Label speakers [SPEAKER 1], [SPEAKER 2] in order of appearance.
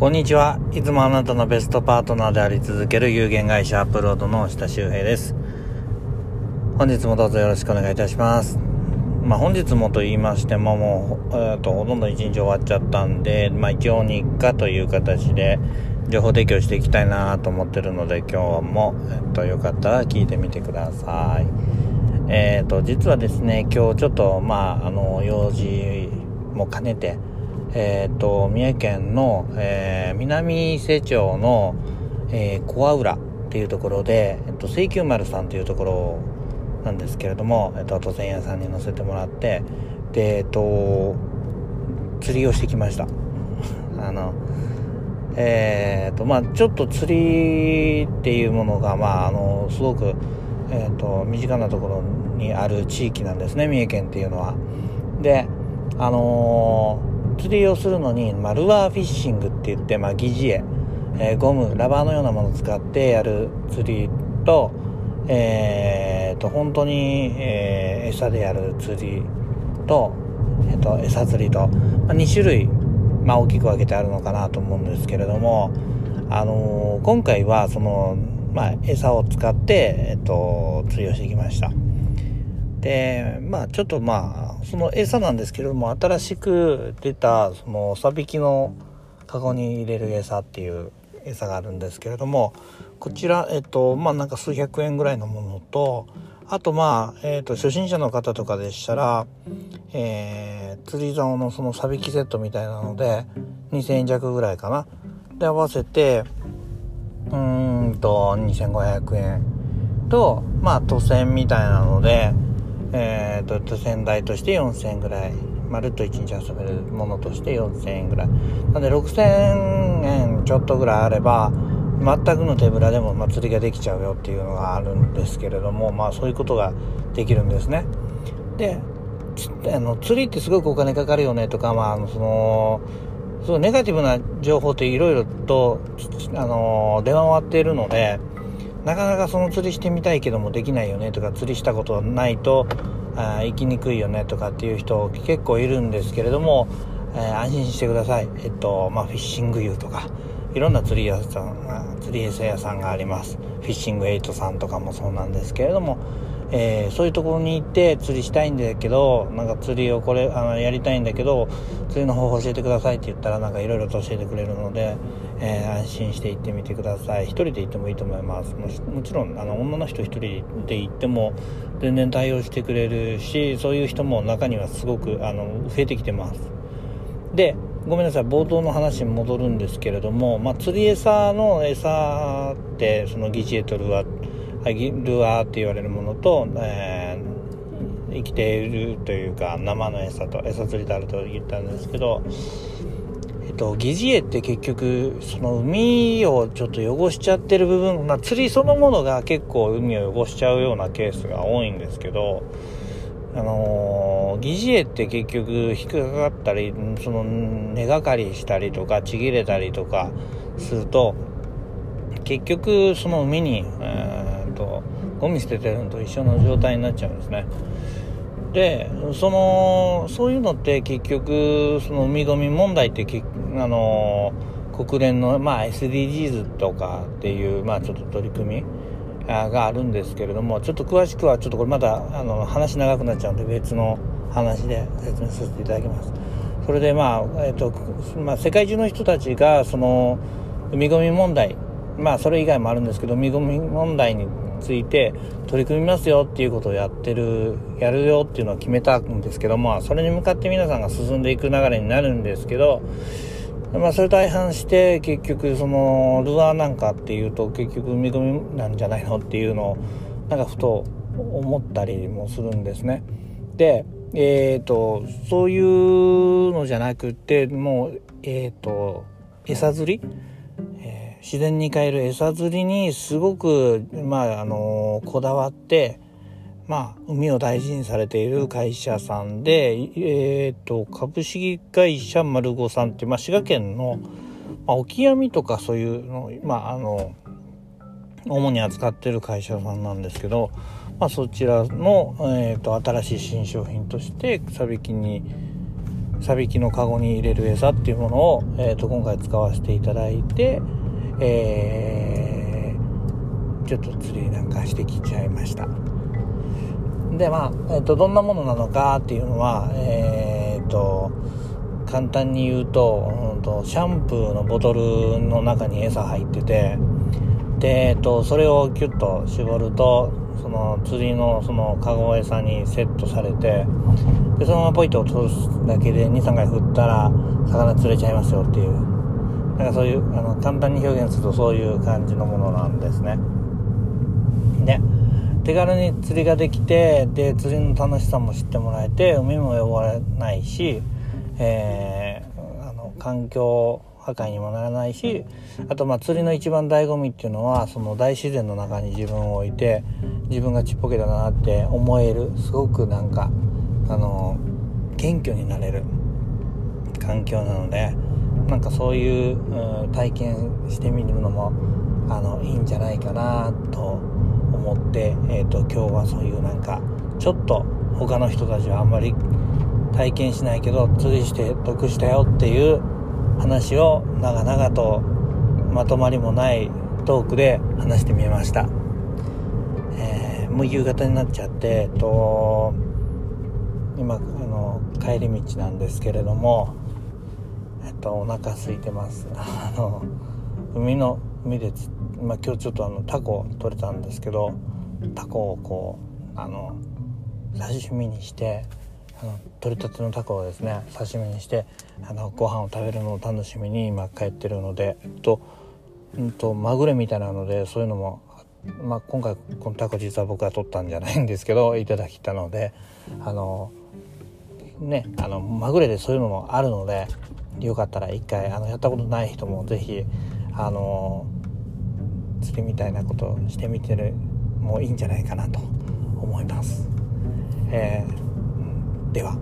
[SPEAKER 1] こんにちは。いつもあなたのベストパートナーであり続ける有限会社アップロードの下周平です。本日もどうぞよろしくお願いいたします。まあ本日もと言いましてももう、えー、とほとんど一日終わっちゃったんで、まあ一応日課という形で情報提供していきたいなと思ってるので今日も、えっ、ー、とよかったら聞いてみてください。えっ、ー、と実はですね今日ちょっとまああの用事も兼ねてえっ、ー、と、三重県の、えー、南伊勢町の、えー、小浦っていうところで、えっと、請求丸さんというところなんですけれども、えっと、登山屋さんに乗せてもらって、で、えっと、釣りをしてきました。あの、えー、と、まあちょっと釣りっていうものが、まああの、すごく、えー、と、身近なところにある地域なんですね、三重県っていうのは。で、あのー釣りをするのに、まあ、ルアーフィッシングって言って、まあ、疑似餌、えー、ゴムラバーのようなものを使ってやる釣りと,、えー、と本当に、えー、餌でやる釣りと,、えー、と餌釣りと、まあ、2種類、まあ、大きく分けてあるのかなと思うんですけれども、あのー、今回はその、まあ、餌を使って、えー、と釣りをしてきました。で、まあちょっとまあ、その餌なんですけれども、新しく出た、その、サビキのカゴに入れる餌っていう餌があるんですけれども、こちら、えっと、まあなんか数百円ぐらいのものと、あとまあ、えっと、初心者の方とかでしたら、えー、釣り竿のそのサビキセットみたいなので、2000円弱ぐらいかな。で、合わせて、うーんと、2500円と、まあ、都線みたいなので、えーと、仙台として4000円ぐらいまるっと1日遊べるものとして4000円ぐらい。なんで6000円ちょっとぐらいあれば全くの手ぶらでも祭りができちゃうよっていうのがあるんですけれどもまあそういうことができるんですね。であの釣りってすごくお金かかるよねとかまあそのすごいネガティブな情報っていろいろとあの出回っているのでなかなかその釣りしてみたいけどもできないよねとか釣りしたことないとあ行きにくいよねとかっていう人結構いるんですけれども、えー、安心してください。えっと、まあ、フィッシングユーとか、いろんな釣り屋さん、釣り餌屋さんがあります。フィッシングエイトさんとかもそうなんですけれども、えー、そういうところに行って釣りしたいんだけど、なんか釣りをこれ、あの、やりたいんだけど、釣りの方法教えてくださいって言ったら、なんかいろいろと教えてくれるので、えー、安心して行ってみてください。一人で行ってもいいと思います。もちろん、あの、女の人一人で行っても、全然対応してくれるし、そういう人も中にはすごく、あの、増えてきてます。で、ごめんなさい、冒頭の話に戻るんですけれども、まあ、釣り餌の餌って、その疑似エトルア、ルアーって言われるものと、えー、生きているというか、生の餌と、餌釣りであると言ったんですけど、えっと、疑似餌って結局、その海をちょっと汚しちゃってる部分、まあ、釣りそのものが結構海を汚しちゃうようなケースが多いんですけど、あのー、疑似餌って結局引っかかったり、その根がかりしたりとかちぎれたりとかすると、結局その海に、えー、とゴミ捨ててるのと一緒の状態になっちゃうんですね。でそのそういうのって結局その海ゴミ問題ってあの国連の、まあ、SDGs とかっていう、まあ、ちょっと取り組みがあるんですけれどもちょっと詳しくはちょっとこれまだあの話長くなっちゃうんで別の話で説明させていただきますそれでまあ、えっとまあ、世界中の人たちがその海ゴミ問題まあそれ以外もあるんですけど海ゴミ問題について取り組みますよっていうことをやってるやるよっていうのを決めたんですけどもそれに向かって皆さんが進んでいく流れになるんですけどまあ、それと相反して結局そのルアーなんかっていうと結局海ゴミなんじゃないのっていうのをなんかふと思ったりもするんですね。でえっ、ー、とそういうのじゃなくてもうえっ、ー、と餌釣り、自然に変える餌釣りにすごくまああのこだわってまあ、海を大事にされている会社さんで、え、ー、と、株式会社丸五さんって、まあ、滋賀県の、まあ、オキアミとかそういうの、まあ、あの、主に扱ってる会社さんなんですけど、まあ、そちらの、えーと、新しい新商品として草引きにサビキのカゴに入れる餌っていうものを、えーと、今回使わせていただいて、えー、ちょっと釣りなんかしてきちゃいました。でまあ、えーと、どんなものなのかっていうのはえっ、ー、と簡単に言うと,、うんと、シャンプーのボトルの中に餌入っててで、えっと、それをキュッと絞るとその釣りのそのカゴ餌にセットされてでそのままポイッと落とすだけで23回振ったら魚釣れちゃいますよっていう。なんかそういうあの簡単に表現するとそういう感じのものなんですね。で手軽に釣りができてで釣りの楽しさも知ってもらえて海も汚れないし、えー、あの環境破壊にもならないしあとまあ釣りの一番醍醐味っていうのはその大自然の中に自分を置いて自分がちっぽけだなって思えるすごくなんかあの謙虚になれる環境なのでなんかそういう、う、体験してみるのもあのいいんじゃないかなと思って、えーと、今日はそういうなんかちょっと他の人たちはあんまり体験しないけど釣りして得したよっていう話を長々とまとまりもないトークで話してみました、えー、もう夕方になっちゃって、えっと、今あの帰り道なんですけれどもえっとお腹空いてます。あの海の海でまあ、今日ちょっとあのタコ取れたんですけどタコをこうあの刺身にしてあの取れたてのタコをですね刺身にしてあのご飯を食べるのを楽しみに今帰ってるので、えっとうんと、まぐれみたいなのでそういうのも、まあ、今回このタコ実は僕が取ったんじゃないんですけど いただきたのであのねあのまぐれでそういうのもあるのでよかったら一回あのやったことない人も是非あの釣りみたいなことしてみてるもいいんじゃないかなと思います。えー、では